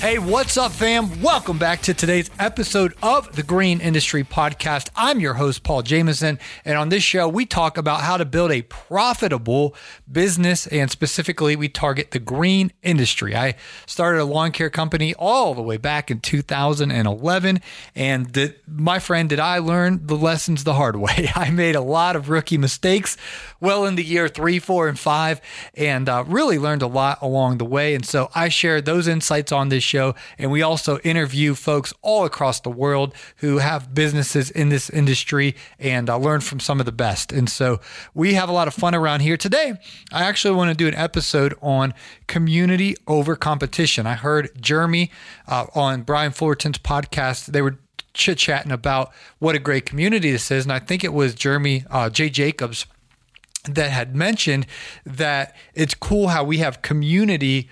Hey, what's up, fam? Welcome back to today's episode of the Green Industry Podcast. I'm your host, Paul Jameson, and on this show, we talk about how to build a profitable business, and specifically, we target the green industry. I started a lawn care company all the way back in 2011, and my friend, did I learn the lessons the hard way? I made a lot of rookie mistakes well in the year three, four, and five, and uh, really learned a lot along the way. And so I shared those insights on this show. And we also interview folks all across the world who have businesses in this industry and uh, learn from some of the best. And so we have a lot of fun around here. Today, I actually want to do an episode on community over competition. I heard Jeremy uh, on Brian Fullerton's podcast. They were chit chatting about what a great community this is. And I think it was Jeremy uh, Jacobs that had mentioned that it's cool how we have community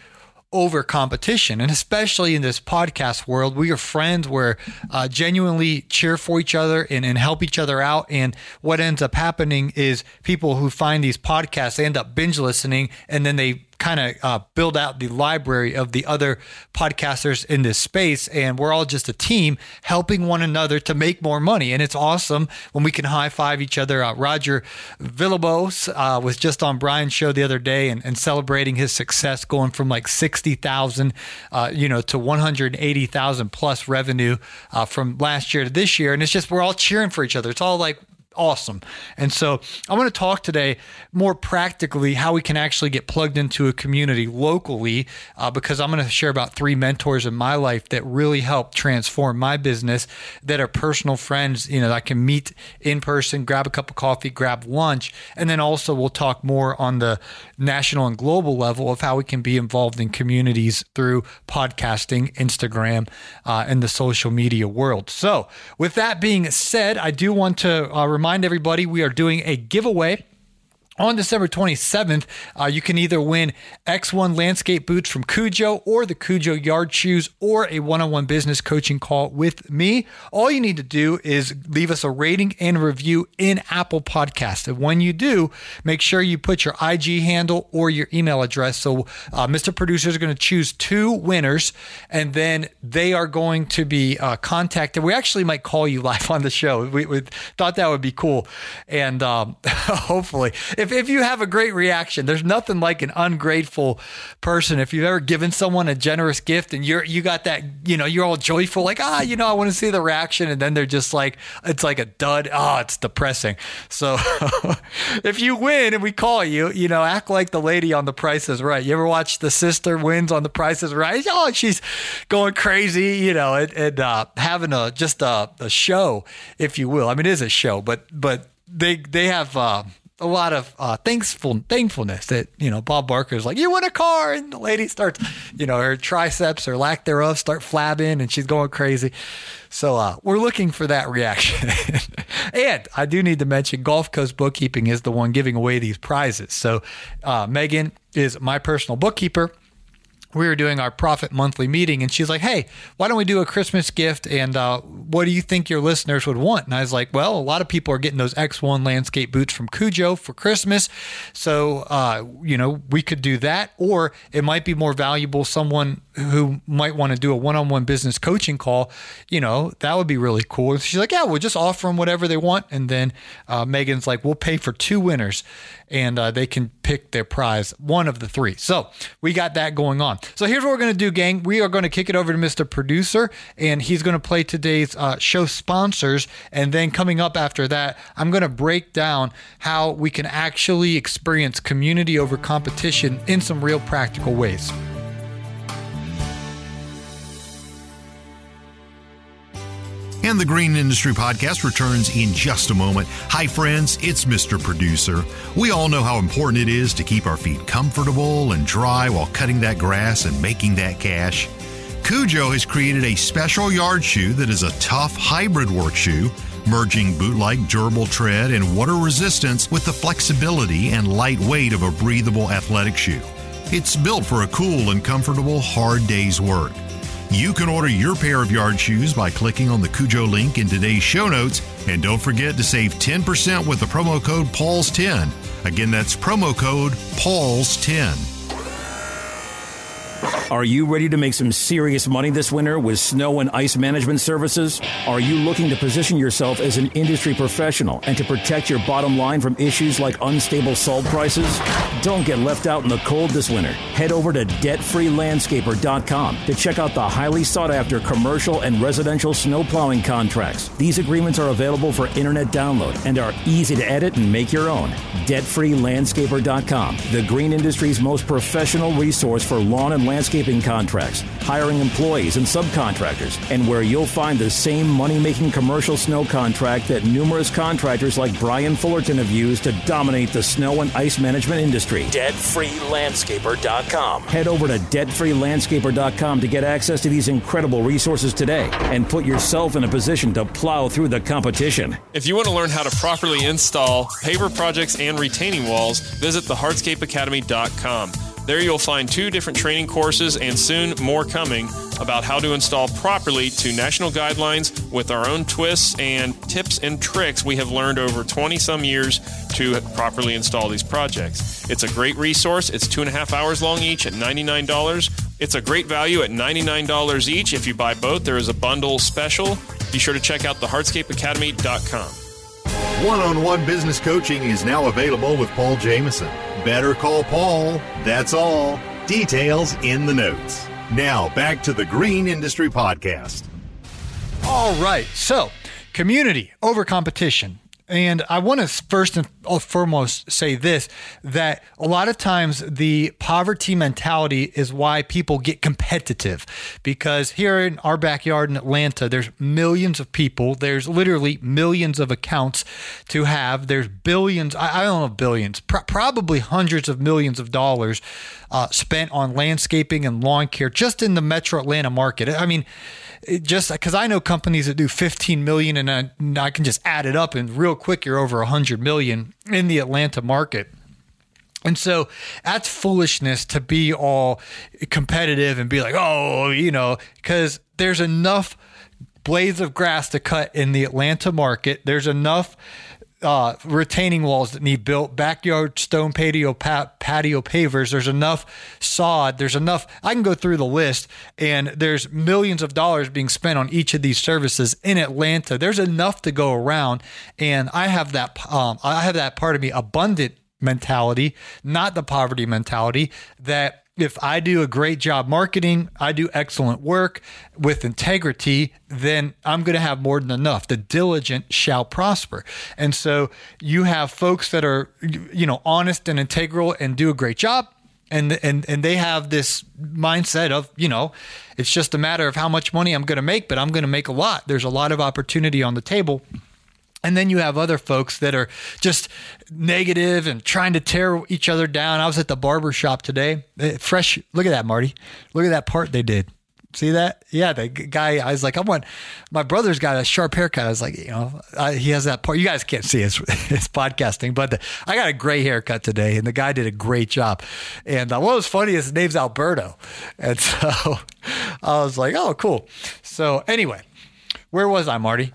over competition. And especially in this podcast world, we are friends. We're uh, genuinely cheer for each other and, and help each other out. And what ends up happening is people who find these podcasts they end up binge listening and then they kind of uh, build out the library of the other podcasters in this space. And we're all just a team helping one another to make more money. And it's awesome when we can high five each other. Uh, Roger Villalobos uh, was just on Brian's show the other day and, and celebrating his success going from like 60,000, uh, you know, to 180,000 plus revenue uh, from last year to this year. And it's just, we're all cheering for each other. It's all like, awesome. And so I want to talk today more practically how we can actually get plugged into a community locally uh, because I'm going to share about three mentors in my life that really helped transform my business that are personal friends, you know, that I can meet in person, grab a cup of coffee, grab lunch. And then also we'll talk more on the national and global level of how we can be involved in communities through podcasting, Instagram, uh, and the social media world. So with that being said, I do want to uh, remind remind everybody we are doing a giveaway on December 27th, uh, you can either win X1 landscape boots from Kujo or the Kujo yard shoes or a one on one business coaching call with me. All you need to do is leave us a rating and review in Apple Podcast. And when you do, make sure you put your IG handle or your email address. So, uh, Mr. Producer is going to choose two winners and then they are going to be uh, contacted. We actually might call you live on the show. We, we thought that would be cool. And um, hopefully, if if, if you have a great reaction, there's nothing like an ungrateful person. If you've ever given someone a generous gift and you're you got that, you know, you're all joyful, like, ah, you know, I want to see the reaction, and then they're just like, it's like a dud. Oh, it's depressing. So if you win and we call you, you know, act like the lady on the Price is Right. You ever watch the sister wins on the Price is Right? Oh, she's going crazy, you know, and, and uh, having a just a, a show, if you will. I mean, it is a show, but but they they have uh, a lot of uh, thankful thankfulness that you know Bob Barker is like you win a car and the lady starts you know her triceps or lack thereof start flabbing and she's going crazy. So uh, we're looking for that reaction. and I do need to mention Gulf Coast Bookkeeping is the one giving away these prizes. So uh, Megan is my personal bookkeeper we were doing our profit monthly meeting and she's like hey why don't we do a christmas gift and uh, what do you think your listeners would want? And i was like well a lot of people are getting those x1 landscape boots from kujo for christmas so uh, you know we could do that or it might be more valuable someone who might want to do a one-on-one business coaching call you know that would be really cool. And she's like yeah we'll just offer them whatever they want and then uh, megan's like we'll pay for two winners and uh, they can pick their prize one of the three. So we got that going on So here's what we're going to do, gang. We are going to kick it over to Mr. Producer, and he's going to play today's uh, show sponsors. And then coming up after that, I'm going to break down how we can actually experience community over competition in some real practical ways. And the Green Industry Podcast returns in just a moment. Hi, friends, it's Mr. Producer. We all know how important it is to keep our feet comfortable and dry while cutting that grass and making that cash. Kujo has created a special yard shoe that is a tough hybrid work shoe, merging boot like durable tread and water resistance with the flexibility and light weight of a breathable athletic shoe. It's built for a cool and comfortable hard day's work. You can order your pair of yard shoes by clicking on the Kujo link in today's show notes. And don't forget to save 10% with the promo code PAULS10. Again, that's promo code PAULS10. Are you ready to make some serious money this winter with snow and ice management services? Are you looking to position yourself as an industry professional and to protect your bottom line from issues like unstable salt prices? Don't get left out in the cold this winter. Head over to debtfreelandscaper.com to check out the highly sought after commercial and residential snow plowing contracts. These agreements are available for internet download and are easy to edit and make your own. Debtfreelandscaper.com, the green industry's most professional resource for lawn and landscaping contracts, hiring employees and subcontractors, and where you'll find the same money making commercial snow contract that numerous contractors like Brian Fullerton have used to dominate the snow and ice management industry. DebtFreeLandscaper.com. Head over to DebtFreeLandscaper.com to get access to these incredible resources today and put yourself in a position to plow through the competition. If you want to learn how to properly install paver projects and retaining walls, visit thehardscapeacademy.com. There you'll find two different training courses and soon more coming about how to install properly to national guidelines with our own twists and tips and tricks we have learned over 20 some years to properly install these projects. It's a great resource. It's two and a half hours long each at $99. It's a great value at $99 each. If you buy both, there is a bundle special. Be sure to check out thehardscapeacademy.com. One on one business coaching is now available with Paul Jameson. Better call Paul. That's all. Details in the notes. Now, back to the Green Industry Podcast. All right. So, community over competition. And I want to first and foremost say this that a lot of times the poverty mentality is why people get competitive. Because here in our backyard in Atlanta, there's millions of people, there's literally millions of accounts to have, there's billions, I, don't know, billions, pr- probably hundreds of millions of dollars uh, spent on landscaping and lawn care just in the metro Atlanta market. I mean, just because I know companies that do 15 million and I, I can just add it up and real quick you're over 100 million in the Atlanta market. And so that's foolishness to be all competitive and be like, oh, you know, because there's enough blades of grass to cut in the Atlanta market. There's enough uh, retaining walls that need built, backyard stone patio patio pavers. There's enough sod. There's enough. I can go through the list, and there's millions of dollars being spent on each of these services in Atlanta. There's enough to go around, and I have that. Um, I have that part of me abundant mentality, not the poverty mentality that if I do a great job marketing, I do excellent work with integrity, then I'm going to have more than enough. The diligent shall prosper. And so you have folks that are, you know, honest and integral and do a great job. And, and and they have this mindset of you know it's just a matter of how much money I'm going to make but I'm going to make a lot there's a lot of opportunity on the table and then you have other folks that are just negative and trying to tear each other down. I was at the barber shop today. Eh, fresh, look at that, Marty. Look at that part they did. See that? Yeah, the guy. I was like, I want. My brother's got a sharp haircut. I was like, you know, uh, he has that part. You guys can't see his his podcasting, but the, I got a gray haircut today, and the guy did a great job. And uh, what was funny is his name's Alberto, and so I was like, oh, cool. So anyway, where was I, Marty?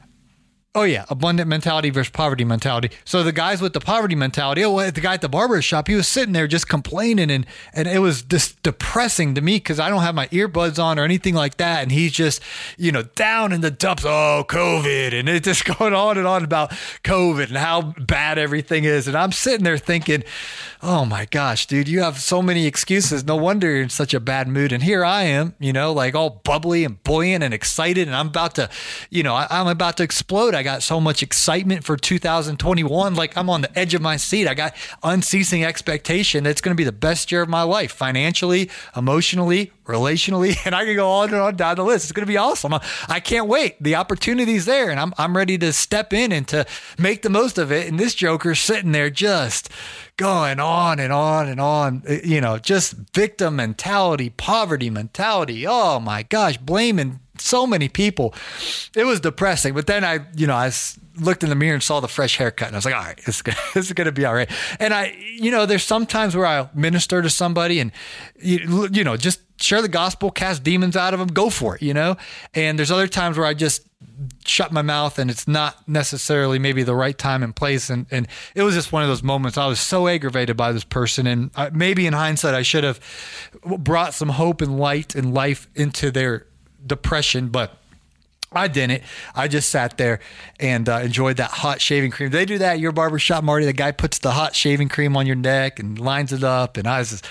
Oh yeah, abundant mentality versus poverty mentality. So the guys with the poverty mentality, oh, the guy at the barber shop, he was sitting there just complaining, and and it was just depressing to me because I don't have my earbuds on or anything like that, and he's just you know down in the dumps. Oh, COVID, and it's just going on and on about COVID and how bad everything is, and I'm sitting there thinking, oh my gosh, dude, you have so many excuses. No wonder you're in such a bad mood, and here I am, you know, like all bubbly and buoyant and excited, and I'm about to, you know, I, I'm about to explode. Got so much excitement for 2021. Like I'm on the edge of my seat. I got unceasing expectation. It's going to be the best year of my life, financially, emotionally, relationally, and I can go on and on down the list. It's going to be awesome. I can't wait. The opportunity's there, and I'm I'm ready to step in and to make the most of it. And this Joker's sitting there just going on and on and on. Eh, you know, just victim mentality, poverty mentality. Oh my gosh, blaming so many people. It was depressing. But then I, you know, I looked in the mirror and saw the fresh haircut, and I was like, all right, this, is going to be all right. And I, you know, there's sometimes where I minister to somebody and, you, you know, just share the gospel, cast demons out of them, go for it, you know? And there's other times where I just shut my mouth and it's not necessarily maybe the right time and place. And, and it was just one of those moments. I was so aggravated by this person. And uh, maybe in hindsight, I should have brought some hope and light and life into their depression, but I didn't. I just sat there and uh, enjoyed that hot shaving cream. They do that at your barbershop, Marty. The guy puts the hot shaving cream on your neck and lines it up. And I was just,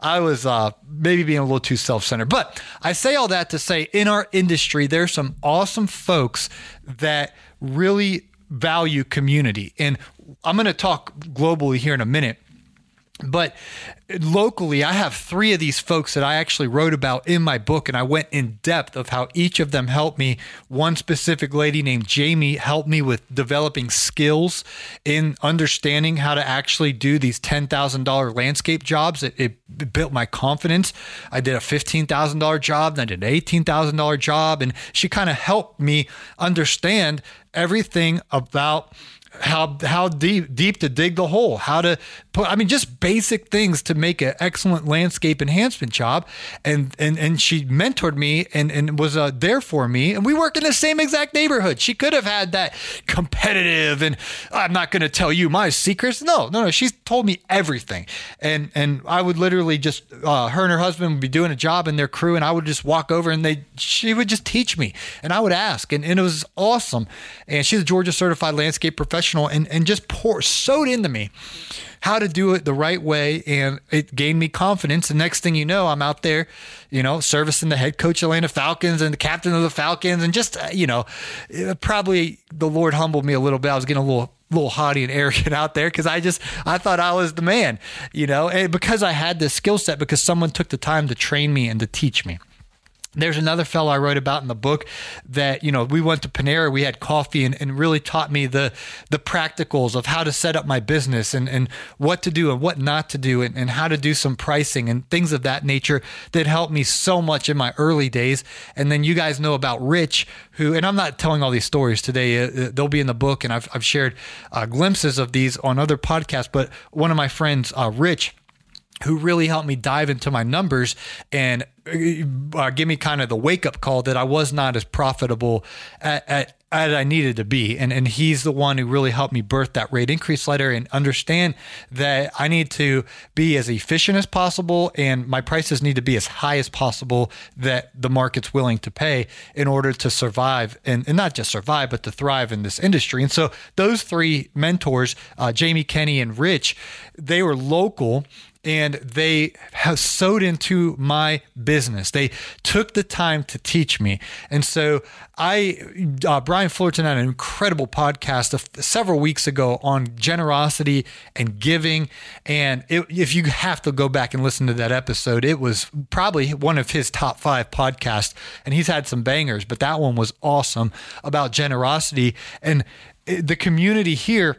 I was uh, maybe being a little too self centered. But I say all that to say in our industry, there's some awesome folks that really value community. And I'm going to talk globally here in a minute. But locally, I have three of these folks that I actually wrote about in my book, and I went in depth of how each of them helped me. One specific lady named Jamie helped me with developing skills in understanding how to actually do these $10,000 landscape jobs. It, it, built my confidence. I did a $15,000 job, then I did an $18,000 job, and she kind of helped me understand everything about how how deep deep to dig the hole, how to put I mean just basic things to make an excellent landscape enhancement job. And and and she mentored me and and was uh, there for me. And we work in the same exact neighborhood. She could have had that competitive and I'm not going to tell you my secrets. No, no, no. She's told me everything. And and I would literally just uh, her and her husband would be doing a job in their crew, and I would just walk over and they she would just teach me, and I would ask, and, and it was awesome. And she's a Georgia certified landscape professional professional and, and just pour sewed into me how to do it the right way. And it gained me confidence. The next thing you know, I'm out there, you know, servicing the head coach Atlanta Falcons and the captain of the Falcons. And just, uh, you know, probably the Lord humbled me a little bit. I was getting a little little haughty and arrogant out there because I just I thought I was the man, you know, and because I had this skill set because someone took the time to train me and to teach me. There's another fellow I wrote about in the book that, you know, we went to Panera, we had coffee and, and really taught me the the practicals of how to set up my business and, and what to do and what not to do and, and how to do some pricing and things of that nature that helped me so much in my early days. And then you guys know about Rich, who, and I'm not telling all these stories today, uh, uh they'll be in the book and I've, I've shared uh, glimpses of these on other podcasts. But one of my friends, uh, Rich, who really helped me dive into my numbers and uh, give me kind of the wake up call that I was not as profitable at, at, as I needed to be. And, and he's the one who really helped me birth that rate increase letter and understand that I need to be as efficient as possible and my prices need to be as high as possible that the market's willing to pay in order to survive and, and not just survive, but to thrive in this industry. And so those three mentors, uh, Jamie, Kenny, and Rich, they were local and they have sowed into my business. They took the time to teach me. And so I, uh, Brian Fullerton had an incredible podcast of, several weeks ago on generosity and giving. And it, if you have to go back and listen to that episode, it was probably one of his top five podcasts. And he's had some bangers, but that one was awesome about generosity. And the community here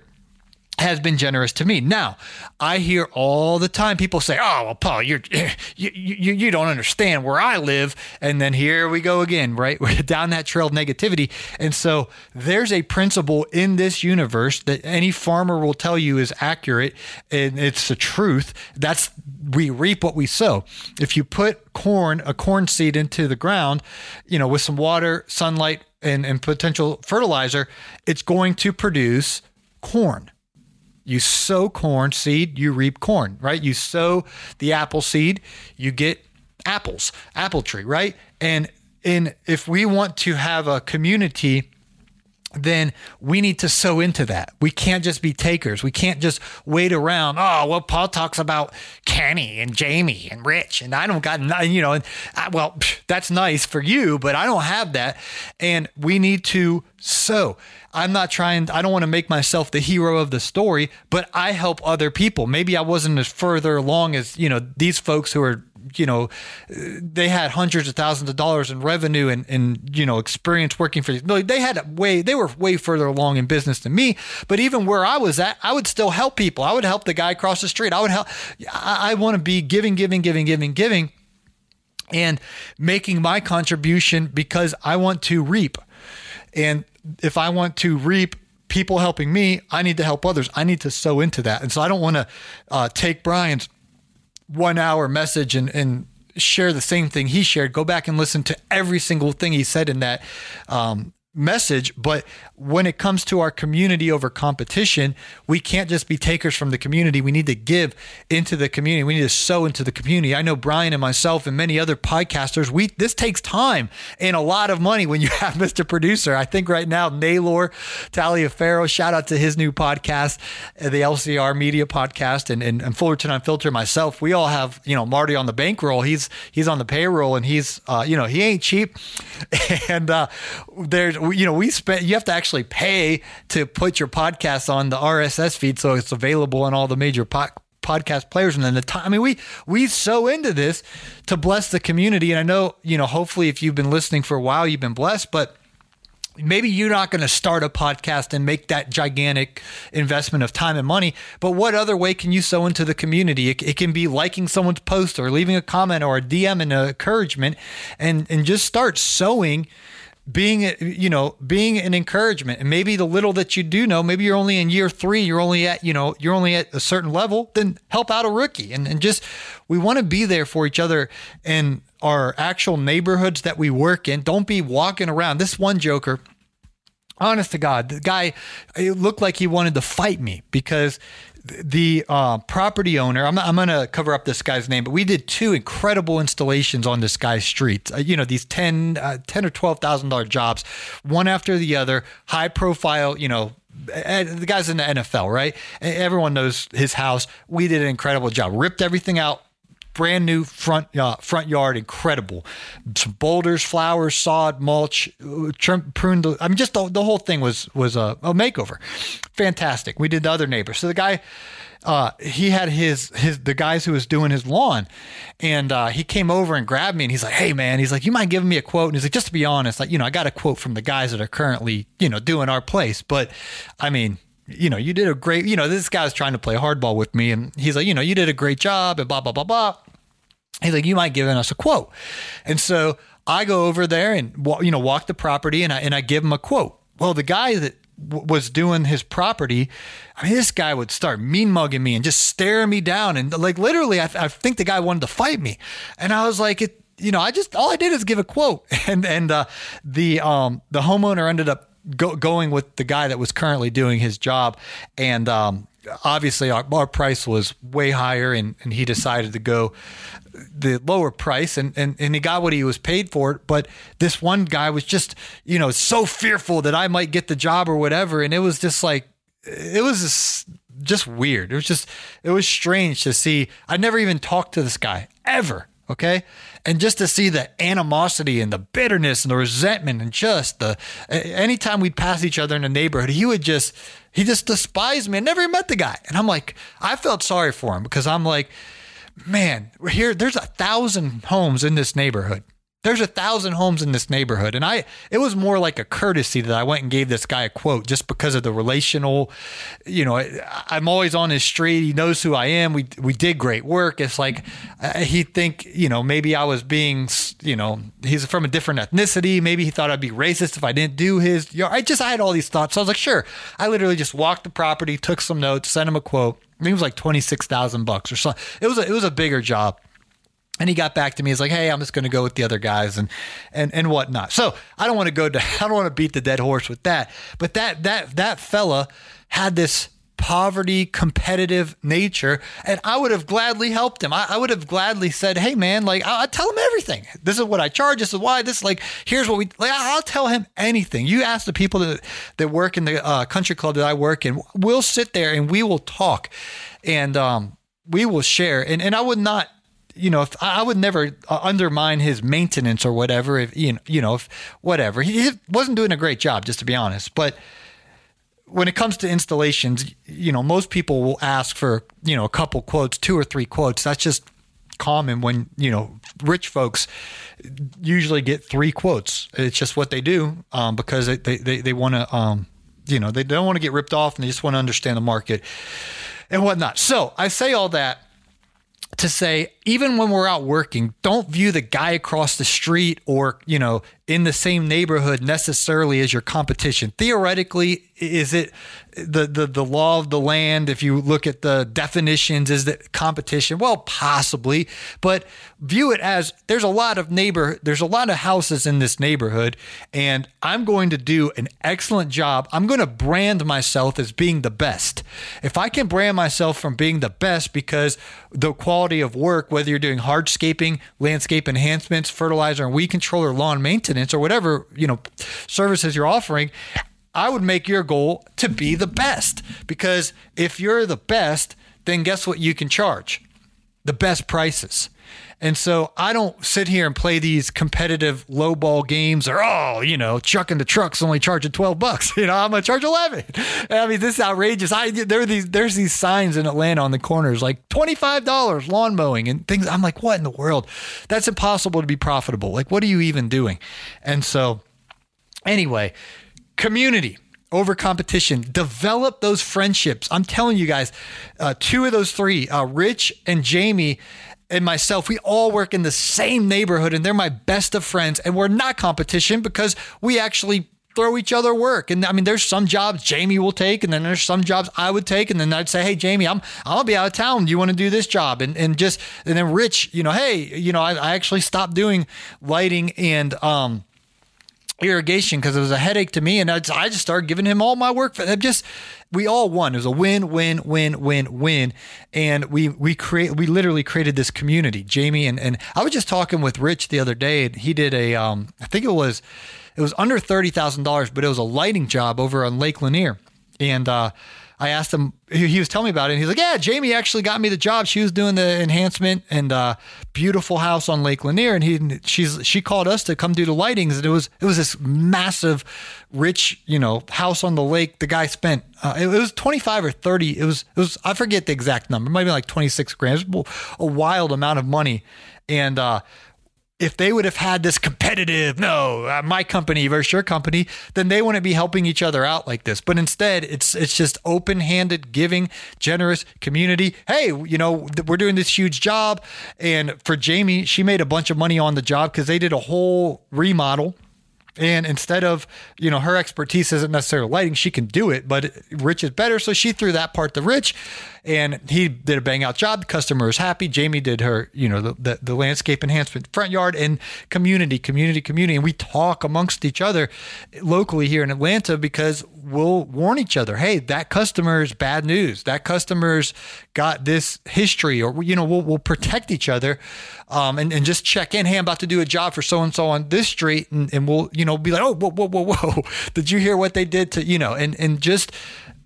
has been generous to me. Now, I hear all the time people say, "Oh, well, Paul, you're you, you you don't understand where I live." And then here we go again, right? We're down that trail of negativity. And so there's a principle in this universe that any farmer will tell you is accurate and it's the truth. That's we reap what we sow. If you put corn, a corn seed into the ground, you know, with some water, sunlight, and, and potential fertilizer, it's going to produce corn. You sow corn seed, you reap corn, right? You sow the apple seed, you get apples, apple tree, right? And in if we want to have a community then we need to sow into that. We can't just be takers. We can't just wait around. Oh, well, Paul talks about Kenny and Jamie and Rich, and I don't got, you know, and I, well, that's nice for you, but I don't have that. And we need to sow. I'm not trying, I don't want to make myself the hero of the story, but I help other people. Maybe I wasn't as further along as, you know, these folks who are you know, they had hundreds of thousands of dollars in revenue and, and you know, experience working for these. They had way, they were way further along in business than me. But even where I was at, I would still help people. I would help the guy across the street. I would help. I, I want to be giving, giving, giving, giving, giving, and making my contribution because I want to reap. And if I want to reap people helping me, I need to help others. I need to sow into that. And so I don't want to uh, take Brian's one hour message and, and share the same thing he shared. Go back and listen to every single thing he said in that um, message. But when it comes to our community over competition, we can't just be takers from the community. We need to give into the community. We need to sow into the community. I know Brian and myself and many other podcasters, we this takes time and a lot of money when you have Mr. Producer. I think right now, Naylor Taliaferro, shout out to his new podcast, uh, the LCR Media Podcast, and, and, and Fullerton Unfiltered, myself. We all have, you know, Marty on the bankroll. He's he's on the payroll and he's uh, you know, he ain't cheap. and uh there's you know, we spent, you have to actually pay to put your podcast on the RSS feed sow it's available on all the major po- podcast players. And then the time, I mean, we, we so into this to bless the community. And I know, you know, hopefully if you've been listening for a while, you've been blessed, but maybe you're not going to start a podcast and make that gigantic investment of time and money but what other way can you sow into the community it, it, can be liking someone's post or leaving a comment or a dm and encouragement and and just start sowing being you know being an encouragement. And maybe the little that you do know maybe you're only in year three you're only at you know you're only at a certain level then help out a rookie. And, and just we want to be there for each other in our actual neighborhoods that we work in. Don't be walking around. This one joker honest to god the guy it looked like he wanted to fight me because the uh, property owner, I'm, I'm going to cover up this guy's name, but we did two incredible installations on this guy's street. Uh, you know, these 10, uh, 10 or $12,000 jobs, one after the other, high profile, you know, the guy's in the NFL, right? Everyone knows his house. We did an incredible job. Ripped everything out, brand new front uh, front yard, incredible. Some boulders, flowers, sod, mulch, trim, pruned. I mean, just the, the whole thing was was a, a makeover. Fantastic. We did the other neighbors. So the guy. Uh, he had his his the guys who was doing his lawn, and uh, he came over and grabbed me and he's like, "Hey man," he's like, "You mind giving me a quote?" And he's like, "Just to be honest, like you know, I got a quote from the guys that are currently you know doing our place, but I mean, you know, you did a great, you know, this guy's trying to play hardball with me. And he's like, you know, you did a great job and blah, blah, blah, blah. He's like, you might give us a quote. And so I go over there and, you know, walk the property and I, and I give him a quote. Well, the guy that was doing his property, I mean, this guy would start mean mugging me and just staring me down. And like, literally, I, I think the guy wanted to fight me. And I was like, it, you know, I just, all I did is give a quote. And, and, uh, the, um, the homeowner ended up go, going with the guy that was currently doing his job. And, um, obviously our, our price was way higher and, and he decided to go the lower price and, and, and he got what he was paid for it. But this one guy was just, you know, so fearful that I might get the job or whatever. And it was just like, it was just, just weird. It was just, it was strange to see. I never even talked to this guy ever. Okay. And just to see the animosity and the bitterness and the resentment and just the, anytime we'd pass each other in the neighborhood, he would just, he just despised me. I never met the guy. And I'm like, I felt sorry for him because I'm like, man, here, there's a thousand homes in this neighborhood. There's a thousand homes in this neighborhood. And I, it was more like a courtesy that I went and gave this guy a quote just because of the relational, you know, I'm always on his street. He knows who I am. We, we did great work. It's like, uh, he think, you know, maybe I was being, you know, he's from a different ethnicity. Maybe he thought I'd be racist if I didn't do his, you know, I just, I had all these thoughts. So I was like, sure. I literally just walked the property, took some notes, sent him a quote. I think it was like 26,000 bucks or something. It was a, it was a bigger job. And he got back to me. He's like, "Hey, I'm just going to go with the other guys and and and whatnot." So I don't want to go to I don't want to beat the dead horse with that. But that that that fella had this poverty competitive nature and i would have gladly helped him. I, I would have gladly said hey man like I, I tell him everything. This is what i charge. This is why. This like here's what we like i'll tell him anything. You ask the people that that work in the uh, country club that i work in. We'll sit there and we will talk. And um we will share. And and i would not you know, if I would never uh, undermine his maintenance or whatever, if you know, you know, if whatever, he wasn't doing a great job, just to be honest. But when it comes to installations, you know, most people will ask for, you know, a couple quotes, two or three quotes. That's just common when, you know, rich folks usually get three quotes. It's just what they do um, because they, they, they want to, um, you know, they don't want to get ripped off and they just want to understand the market and whatnot. So I say all that to say even when we're out working don't view the guy across the street or you know in the same neighborhood necessarily as your competition. Theoretically is it the, the the law of the land if you look at the definitions is that competition? Well possibly but view it as there's a lot of neighbor there's a lot of houses in this neighborhood and i'm going to do an excellent job. I'm going to brand myself as being the best. If i can brand myself from being the best because the quality of work whether you're doing hardscaping landscape enhancements fertilizer and weed control or lawn maintenance or whatever you know services you're offering I would make your goal to be the best because if you're the best, then guess what you can charge? The best prices. And so I don't sit here and play these competitive low ball games or, oh, you know, chucking the trucks only charging 12 bucks. You know, I'm going to charge 11. I mean, this is outrageous. I, there are these, there's these signs in Atlanta on the corners like $25 lawn mowing and things. I'm like, what in the world? That's impossible to be profitable. Like, what are you even doing? And so, anyway, community over competition. Develop those friendships. I'm telling you guys, uh, two of those three, uh, Rich and Jamie and myself, we all work in the same neighborhood and they're my best of friends. And we're not competition because we actually throw each other work. And I mean, there's some jobs Jamie will take, and then there's some jobs I would take, and then I'd say, "Hey, Jamie, I'm I'll be out of town. Do you want to do this job?" And and just and then Rich, you know, hey, you know, I, I actually stopped doing lighting and um irrigation because it was a headache to me and I just, I just started giving him all my work for just we all won. It was a win win win win win. And we we create we literally created this community. Jamie and and I was just talking with Rich the other day and he did a um I think it was it was under $30,000 but it was a lighting job over on Lake Lanier. And uh I asked him, he was telling me about it. And he's like, yeah, Jamie actually got me the job. She was doing the enhancement and uh, beautiful house on Lake Lanier. And he, she's, she called us to come do the lightings. And it was, it was this massive, rich, you know, house on the lake. The guy spent, uh, it, was 25 or 30. It was, it was, I forget the exact number, maybe like 26 grand, a wild amount of money. And, uh, if they would have had this competitive, no, uh, my company versus your company, then they wouldn't be helping each other out like this. But instead, it's it's just open-handed, giving, generous community. Hey, you know, we're doing this huge job, and for Jamie, she made a bunch of money on the job because they did a whole remodel and instead of, you know, her expertise isn't necessarily lighting, she can do it, but Rich is better. So she threw that part to Rich and he did a bang out job. The customer is happy. Jamie did her, you know, the, the, the, landscape enhancement front yard and community, community, community. And we talk amongst each other locally here in Atlanta because we'll warn each other. Hey, that customer's bad news. That customer's got this history or, you know, we'll, we'll protect each other um, and, and just check in. Hey, I'm about to do a job for so-and-so on this street. And, and we'll, you know, be like, oh, whoa, whoa, whoa, whoa. Did you hear what they did to, you know, and, and just,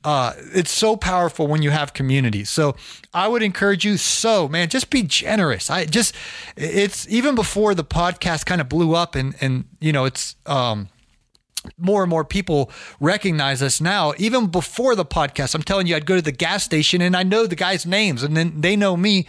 uh, it's so powerful when you have community. So I would encourage you. So man, just be generous. I just, it's even before the podcast kind of blew up and, and, you know, it's, um, more and more people recognize us now. Even before the podcast, I'm telling you, I'd go to the gas station and I know the guys' names, and then they know me,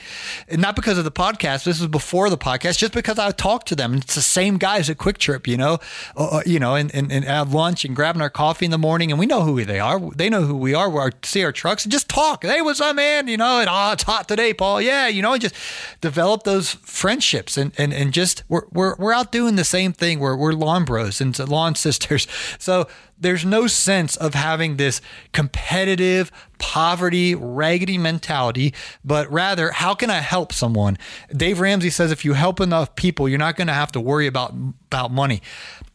and not because of the podcast. This was before the podcast, just because I talked to them. It's the same guys at QuikTrip, you know, uh, uh, you know, and, and, and at lunch and grabbing our coffee in the morning, and we know who they are. They know who we are. We see our trucks and just talk. Hey, what's up, man? You know, and oh, it's hot today, Paul. Yeah, you know, and just develop those friendships and and and just we're we're we're out doing the same thing. We're we're lawn bros and lawn sisters years. So there's no sense of having this competitive, poverty, raggedy mentality, but rather, how can I help someone? Dave Ramsey says if you help enough people, you're not going to have to worry about, about money.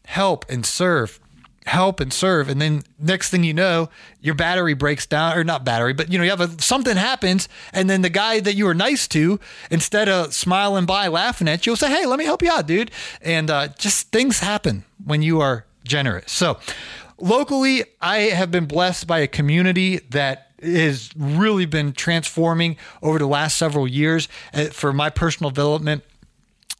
Help and serve help and serve and then next thing you know your battery breaks down or not battery but you know you have a something happens and then the guy that you were nice to instead of smiling by laughing at you will say hey let me help you out dude and uh, just things happen when you are generous so locally i have been blessed by a community that has really been transforming over the last several years uh, for my personal development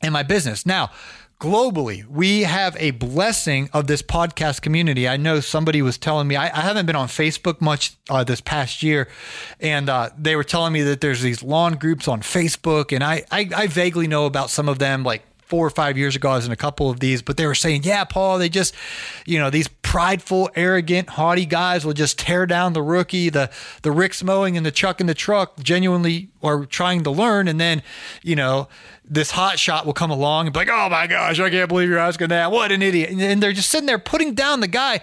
and my business now globally, we have a blessing of this podcast community. I know somebody was telling me, I, I haven't been on Facebook much uh, this past year, and uh, they were telling me that there's these lawn groups on Facebook, and I, I, I vaguely know about some of them, like four or five years ago, I was in a couple of these, but they were saying, yeah, Paul, they just, you know, these prideful, arrogant, haughty guys will just tear down the rookie, the the Rick's mowing and the Chuck in the truck, genuinely are trying to learn, and then, you know, this hot shot will come along and be like, oh my gosh, I can't believe you're asking that. What an idiot. And they're just sitting there putting down the guy.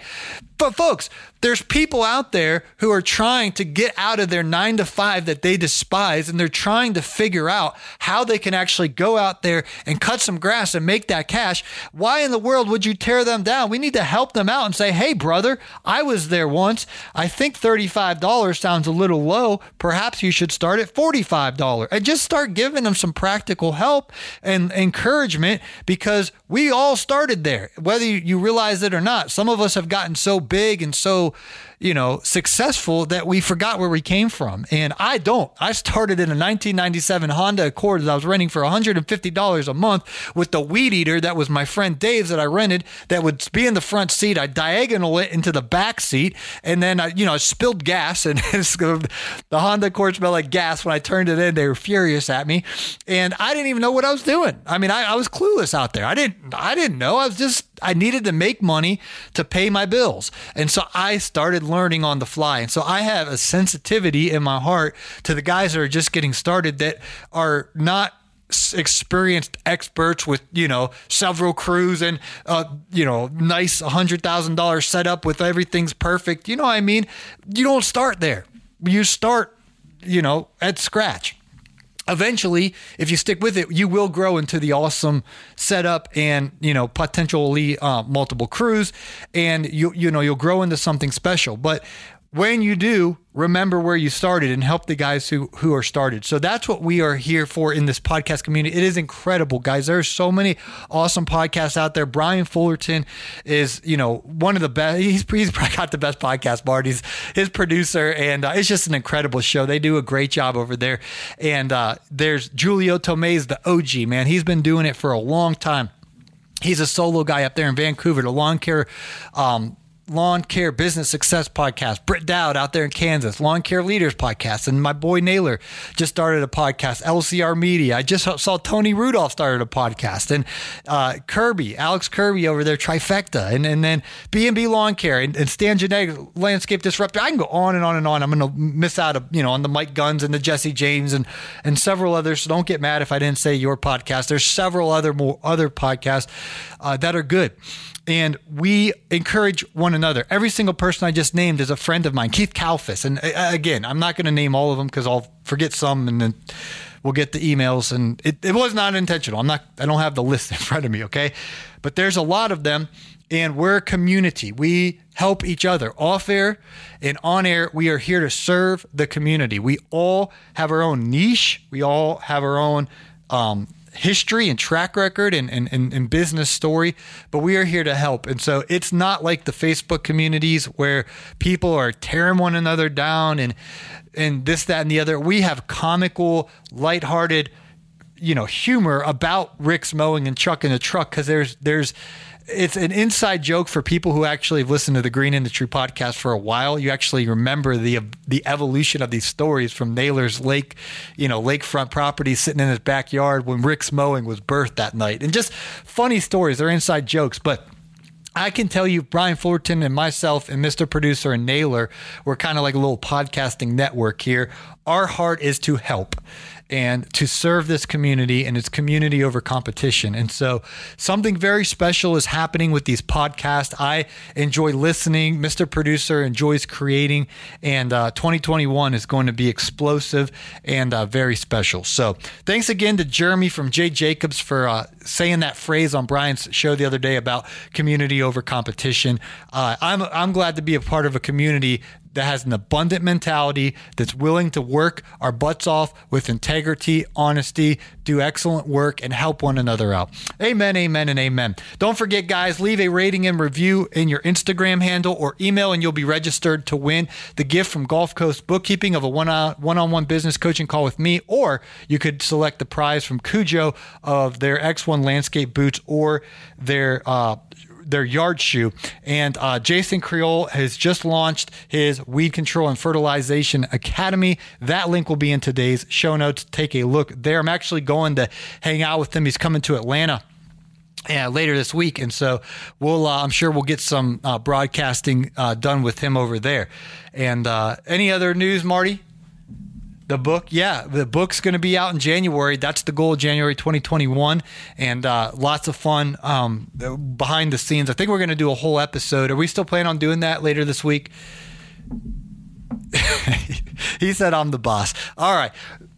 But folks, there's people out there who are trying to get out of their nine to five that they despise, and they're trying to figure out how they can actually go out there and cut some grass and make that cash. Why in the world would you tear them down? We need to help them out and say, hey, brother, I was there once. I think $35 sounds a little low. Perhaps you should start at $45 and just start giving them some practical help and encouragement because we all started there, whether you realize it or not. Some of us have gotten so big and so you know, successful that we forgot where we came from. And I don't. I started in a 1997 Honda Accord that I was renting for $150 a month with the weed eater that was my friend Dave's that I rented that would be in the front seat. I diagonal it into the back seat. And then, I, you know, I spilled gas and the Honda Accord smelled like gas. When I turned it in, they were furious at me. And I didn't even know what I was doing. I mean, I, I was clueless out there. I didn't, I didn't know. I was just, I needed to make money to pay my bills. And so I started learning on the fly. And so I have a sensitivity in my heart to the guys that are just getting started that are not experienced experts with you know several crews and uh, you know nice hundred thousand dollar setup with everything's perfect. You know what I mean? You don't start there. You start you know at scratch eventually if you stick with it you will grow into the awesome setup and you know potentially uh, multiple crews. And you you know you'll grow into something special. But when you do, remember where you started and help the guys who who are started. So that's what we are here for in this podcast community. It is incredible, guys. There's so many awesome podcasts out there. Brian Fullerton is, you know, one of the best. He's he's probably got the best podcast. Bart. He's his producer, and uh, it's just an incredible show. They do a great job over there. And uh, there's Julio Tomei, the OG man. He's been doing it for a long time. He's a solo guy up there in Vancouver, the lawn care um, Lawn Care Business Success Podcast. Britt Dowd out there in Kansas, Lawn Care Leaders Podcast. And my boy Naylor just started a podcast, LCR Media. I just saw Tony Rudolph started a podcast. And uh, Kirby, Alex Kirby over there, Trifecta. And, and then B&B Lawn Care and, and Stan Genadek, Landscape Disruptor. I can go on and on and on. I'm going to miss out, of, you know, on the Mike Guns and the Jesse James and, and several others. So don't get mad if I didn't say your podcast. There's several other more other podcasts uh, that are good and we encourage one another. Every single person I just named is a friend of mine, Keith Kalfas. And uh, again, I'm not going to name all of them because I'll forget some, and then we'll get the emails. And it, it was not intentional. I'm not. I don't have the list in front of me. Okay, but there's a lot of them, and we're a community. We help each other off air and on air. We are here to serve the community. We all have our own niche. We all have our own. Um, history and track record and, and, and, and, business story, but we are here to help. And so it's not like the Facebook communities where people are tearing one another down and and this, that, and the other. We have comical, lighthearted, you know, humor about Rick's mowing and Chuck in a truck because there's there's it's an inside joke for people who actually have listened to the Green Industry podcast for a while. You actually remember the the evolution of these stories from Naylor's lake, you know, lakefront property sitting in his backyard when Rick's mowing was birthed that night, and just funny stories. They're inside jokes, but. I can tell you, Brian Fullerton and myself and Mr. Producer and Naylor, we're kind of like a little podcasting network here. Our heart is to help. And to serve this community and it's community over competition. And so something very special is happening with these podcasts. I enjoy listening. Mr. Producer enjoys creating, and uh, 2021 is going to be explosive and uh, very special. So thanks again to Jeremy from Jay Jacobs for uh, saying that phrase on Brian's show the other day about community over competition. Uh, I'm I'm glad to be a part of a community that has an abundant mentality, that's willing to work our butts off with integrity, honesty, do excellent work, and help one another out. Amen, amen, and amen. Don't forget, guys, leave a rating and review in your Instagram handle or email, and you'll be registered to win the gift from Gulf Coast Bookkeeping of a one on one business coaching call with me, or you could select the prize from Kujo of their X1 landscape boots or their uh, their yard shoe. And uh, Jason Creel has just launched his Weed Control and Fertilization Academy. That link will be in today's show notes. Take a look there. I'm actually going to hang out with him. He's coming to Atlanta. Yeah, later this week, and so we'll. Uh, I'm sure we'll get some uh, broadcasting uh, done with him over there. And uh, any other news, Marty? The book, yeah, the book's going to be out in January. That's the goal, January 2021, and uh, lots of fun um, behind the scenes. I think we're going to do a whole episode. Are we still planning on doing that later this week? he said, "I'm the boss." All right.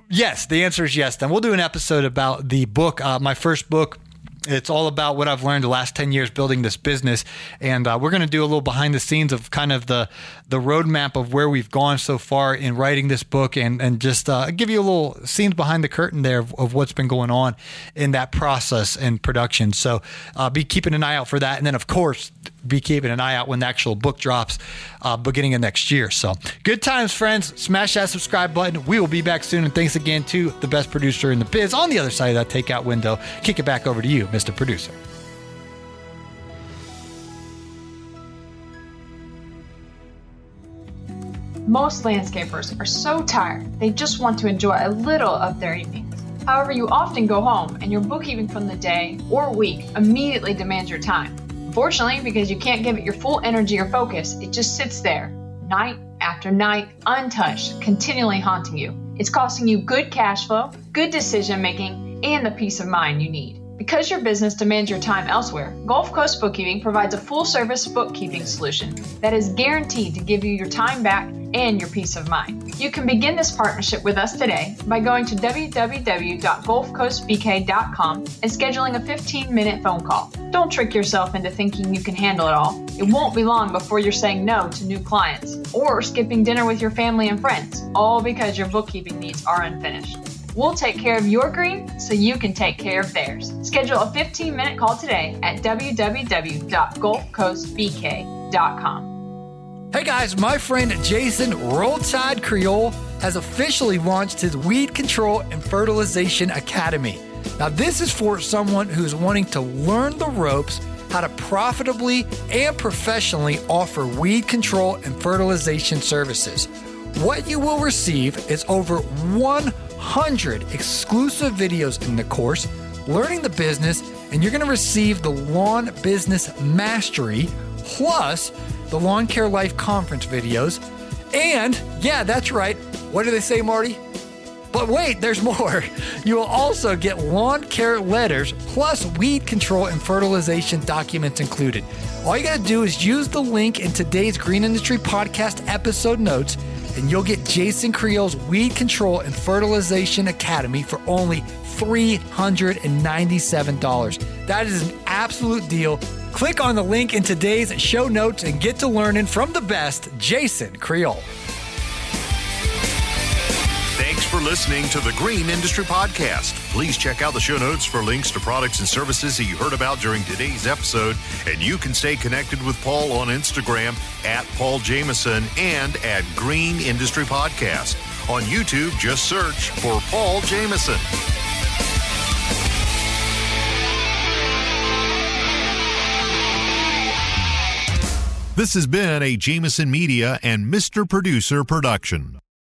Yes, the answer is yes. Then we'll do an episode about the book, uh, my first book it's all about what I've learned the last 10 years building this business. And uh, we're going to do a little behind the scenes of kind of the, the roadmap of where we've gone so far in writing this book and, and just uh, give you a little scenes behind the curtain there of, of, what's been going on in that process and production. So uh, be keeping an eye out for that. And then, of course, be keeping an eye out when the actual book drops uh, beginning of next year. So good times, friends. Smash that subscribe button. We will be back soon. And thanks again to the best producer in the biz on the other side of that takeout window. Kick it back over to you, Mr. Producer. Most landscapers are so tired, they just want to enjoy a little of their evenings. However, you often go home and your bookkeeping from the day or week immediately demands your time. Unfortunately, because you can't give it your full energy or focus, it just sits there, night after night, untouched, continually haunting you. It's costing you good cash flow, good decision making, and the peace of mind you need. Because your business demands your time elsewhere, Gulf Coast Bookkeeping provides a full service bookkeeping solution that is guaranteed to give you your time back and your peace of mind. You can begin this partnership with us today by going to www.gulfcoastbk.com and scheduling a 15 minute phone call. Don't trick yourself into thinking you can handle it all. It won't be long before you're saying no to new clients or skipping dinner with your family and friends, all because your bookkeeping needs are unfinished. We'll take care of your green so you can take care of theirs. Schedule a 15 minute call today at www.gulfcoastbk.com. Hey guys, my friend Jason Roll Tide Creel has officially launched his Weed Control and Fertilization Academy. Now, this is for someone who's wanting to learn the ropes how to profitably and professionally offer weed control and fertilization services. What you will receive is over 100 100 exclusive videos in the course, learning the business, and you're going to receive the Lawn Business Mastery plus the Lawn Care Life Conference videos. And yeah, that's right. What do they say, Marty? But wait, there's more. You will also get lawn care letters plus weed control and fertilization documents included. All you got to do is use the link in today's Green Industry Podcast episode notes and you'll get Jason Creel's Weed Control and Fertilization Academy for only $397. That is an absolute deal. Click on the link in today's show notes and get to learning from the best, Jason Creel. For listening to the Green Industry Podcast. Please check out the show notes for links to products and services that you heard about during today's episode. And you can stay connected with Paul on Instagram at Paul Jamison and at Green Industry Podcast. On YouTube, just search for Paul Jamison. This has been a Jamison Media and Mr. Producer production.